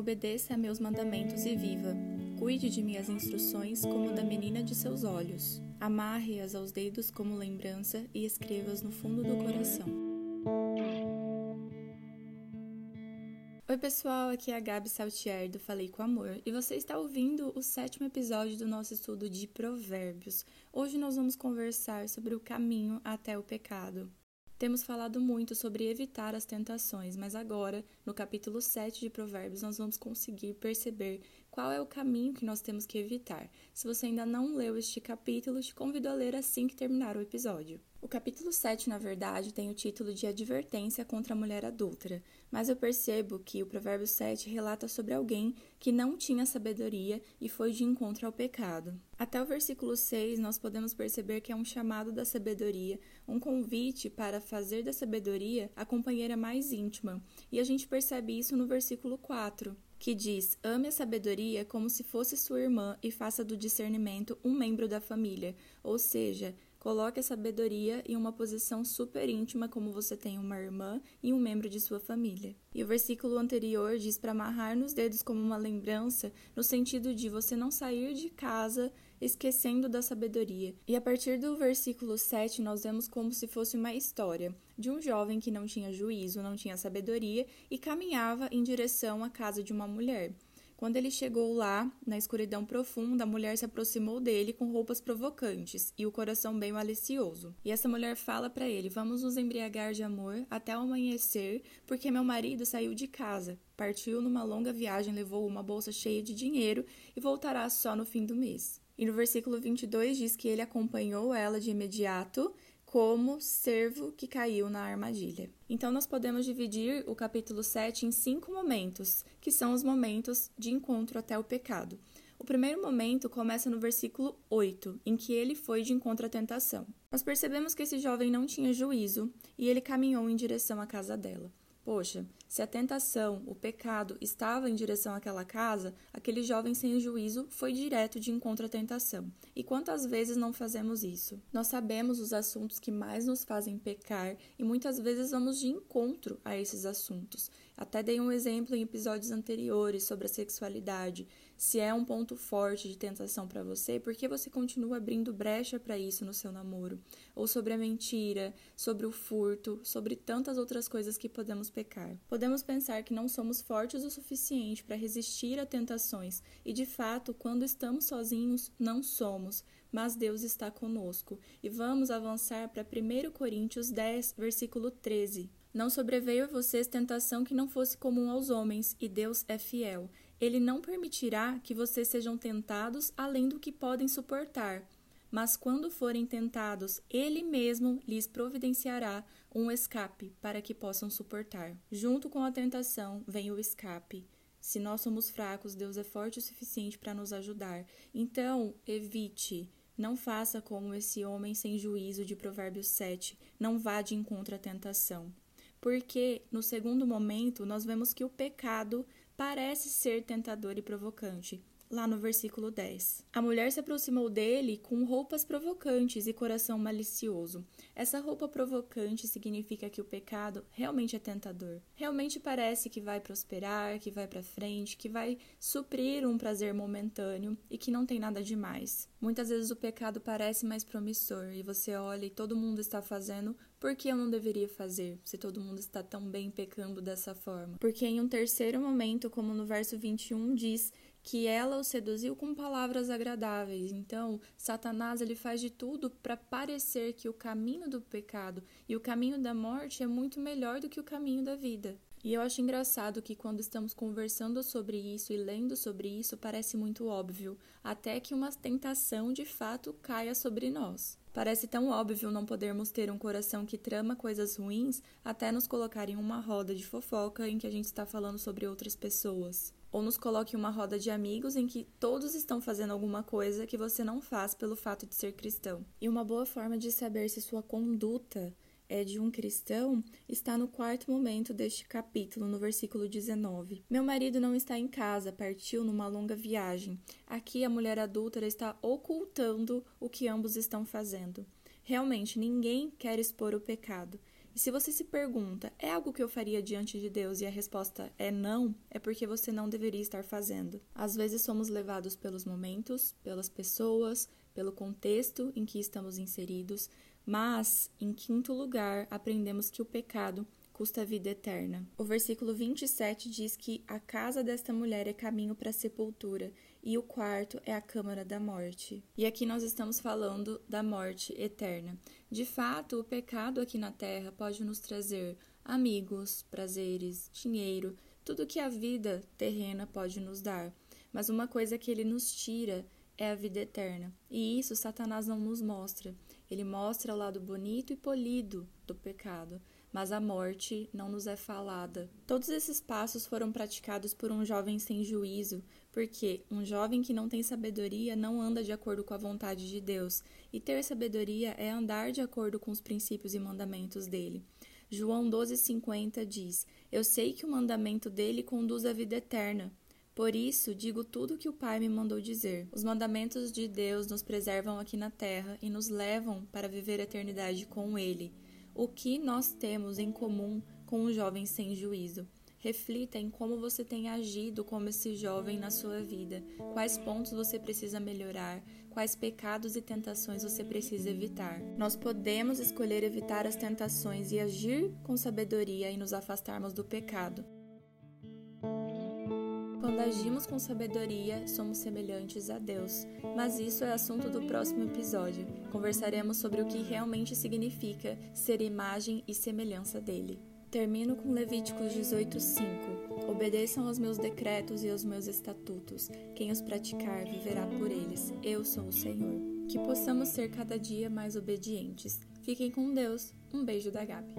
Obedeça a meus mandamentos e viva. Cuide de minhas instruções como da menina de seus olhos. Amarre-as aos dedos como lembrança e escreva-as no fundo do coração. Oi, pessoal, aqui é a Gabi Saltier do Falei com Amor e você está ouvindo o sétimo episódio do nosso estudo de Provérbios. Hoje nós vamos conversar sobre o caminho até o pecado. Temos falado muito sobre evitar as tentações, mas agora, no capítulo 7 de Provérbios, nós vamos conseguir perceber qual é o caminho que nós temos que evitar. Se você ainda não leu este capítulo, te convido a ler assim que terminar o episódio. O capítulo 7, na verdade, tem o título de Advertência contra a Mulher Adúltera, mas eu percebo que o Provérbio 7 relata sobre alguém que não tinha sabedoria e foi de encontro ao pecado. Até o versículo 6, nós podemos perceber que é um chamado da sabedoria, um convite para fazer da sabedoria a companheira mais íntima, e a gente percebe isso no versículo 4 que diz: Ame a sabedoria como se fosse sua irmã e faça do discernimento um membro da família, ou seja, Coloque a sabedoria em uma posição super íntima, como você tem uma irmã e um membro de sua família. E o versículo anterior diz para amarrar nos dedos como uma lembrança, no sentido de você não sair de casa esquecendo da sabedoria. E a partir do versículo 7, nós vemos como se fosse uma história de um jovem que não tinha juízo, não tinha sabedoria e caminhava em direção à casa de uma mulher. Quando ele chegou lá, na escuridão profunda, a mulher se aproximou dele com roupas provocantes e o coração bem malicioso. E essa mulher fala para ele: Vamos nos embriagar de amor até o amanhecer, porque meu marido saiu de casa, partiu numa longa viagem, levou uma bolsa cheia de dinheiro e voltará só no fim do mês. E no versículo 22 diz que ele acompanhou ela de imediato como servo que caiu na armadilha. Então, nós podemos dividir o capítulo 7 em cinco momentos, que são os momentos de encontro até o pecado. O primeiro momento começa no versículo 8, em que ele foi de encontro à tentação. Nós percebemos que esse jovem não tinha juízo e ele caminhou em direção à casa dela. Poxa, se a tentação, o pecado, estava em direção àquela casa, aquele jovem sem juízo foi direto de encontro à tentação. E quantas vezes não fazemos isso? Nós sabemos os assuntos que mais nos fazem pecar e muitas vezes vamos de encontro a esses assuntos. Até dei um exemplo em episódios anteriores sobre a sexualidade. Se é um ponto forte de tentação para você, por que você continua abrindo brecha para isso no seu namoro? Ou sobre a mentira, sobre o furto, sobre tantas outras coisas que podemos pecar. Podemos pensar que não somos fortes o suficiente para resistir a tentações, e de fato, quando estamos sozinhos, não somos, mas Deus está conosco. E vamos avançar para 1 Coríntios 10, versículo 13. Não sobreveio a vocês tentação que não fosse comum aos homens, e Deus é fiel. Ele não permitirá que vocês sejam tentados além do que podem suportar. Mas quando forem tentados, Ele mesmo lhes providenciará um escape para que possam suportar. Junto com a tentação vem o escape. Se nós somos fracos, Deus é forte o suficiente para nos ajudar. Então, evite. Não faça como esse homem sem juízo de Provérbios 7. Não vá de encontro à tentação porque no segundo momento nós vemos que o pecado parece ser tentador e provocante, lá no versículo 10. A mulher se aproximou dele com roupas provocantes e coração malicioso. Essa roupa provocante significa que o pecado realmente é tentador. Realmente parece que vai prosperar, que vai para frente, que vai suprir um prazer momentâneo e que não tem nada demais. Muitas vezes o pecado parece mais promissor e você olha e todo mundo está fazendo, por que eu não deveria fazer, se todo mundo está tão bem pecando dessa forma? Porque em um terceiro momento, como no verso 21 diz, que ela o seduziu com palavras agradáveis. Então, Satanás ele faz de tudo para parecer que o caminho do pecado e o caminho da morte é muito melhor do que o caminho da vida. E eu acho engraçado que quando estamos conversando sobre isso e lendo sobre isso, parece muito óbvio, até que uma tentação de fato caia sobre nós. Parece tão óbvio não podermos ter um coração que trama coisas ruins até nos colocar em uma roda de fofoca em que a gente está falando sobre outras pessoas ou nos coloque em uma roda de amigos em que todos estão fazendo alguma coisa que você não faz pelo fato de ser cristão. E uma boa forma de saber se sua conduta é de um cristão está no quarto momento deste capítulo, no versículo 19. Meu marido não está em casa, partiu numa longa viagem. Aqui a mulher adúltera está ocultando o que ambos estão fazendo. Realmente, ninguém quer expor o pecado. E se você se pergunta, é algo que eu faria diante de Deus e a resposta é não, é porque você não deveria estar fazendo. Às vezes somos levados pelos momentos, pelas pessoas, pelo contexto em que estamos inseridos, mas, em quinto lugar, aprendemos que o pecado custa a vida eterna. O versículo 27 diz que a casa desta mulher é caminho para a sepultura e o quarto é a câmara da morte. E aqui nós estamos falando da morte eterna. De fato, o pecado aqui na terra pode nos trazer amigos, prazeres, dinheiro, tudo que a vida terrena pode nos dar. Mas uma coisa que ele nos tira é a vida eterna. E isso Satanás não nos mostra. Ele mostra o lado bonito e polido do pecado mas a morte não nos é falada. Todos esses passos foram praticados por um jovem sem juízo, porque um jovem que não tem sabedoria não anda de acordo com a vontade de Deus, e ter sabedoria é andar de acordo com os princípios e mandamentos dele. João 12,50 diz: Eu sei que o mandamento dele conduz à vida eterna. Por isso, digo tudo o que o Pai me mandou dizer. Os mandamentos de Deus nos preservam aqui na terra e nos levam para viver a eternidade com Ele. O que nós temos em comum com um jovem sem juízo? Reflita em como você tem agido como esse jovem na sua vida, quais pontos você precisa melhorar, quais pecados e tentações você precisa evitar. Nós podemos escolher evitar as tentações e agir com sabedoria e nos afastarmos do pecado. Quando agimos com sabedoria, somos semelhantes a Deus. Mas isso é assunto do próximo episódio. Conversaremos sobre o que realmente significa ser imagem e semelhança dele. Termino com Levíticos 18:5. Obedeçam aos meus decretos e aos meus estatutos. Quem os praticar viverá por eles. Eu sou o Senhor. Que possamos ser cada dia mais obedientes. Fiquem com Deus. Um beijo da Gabi.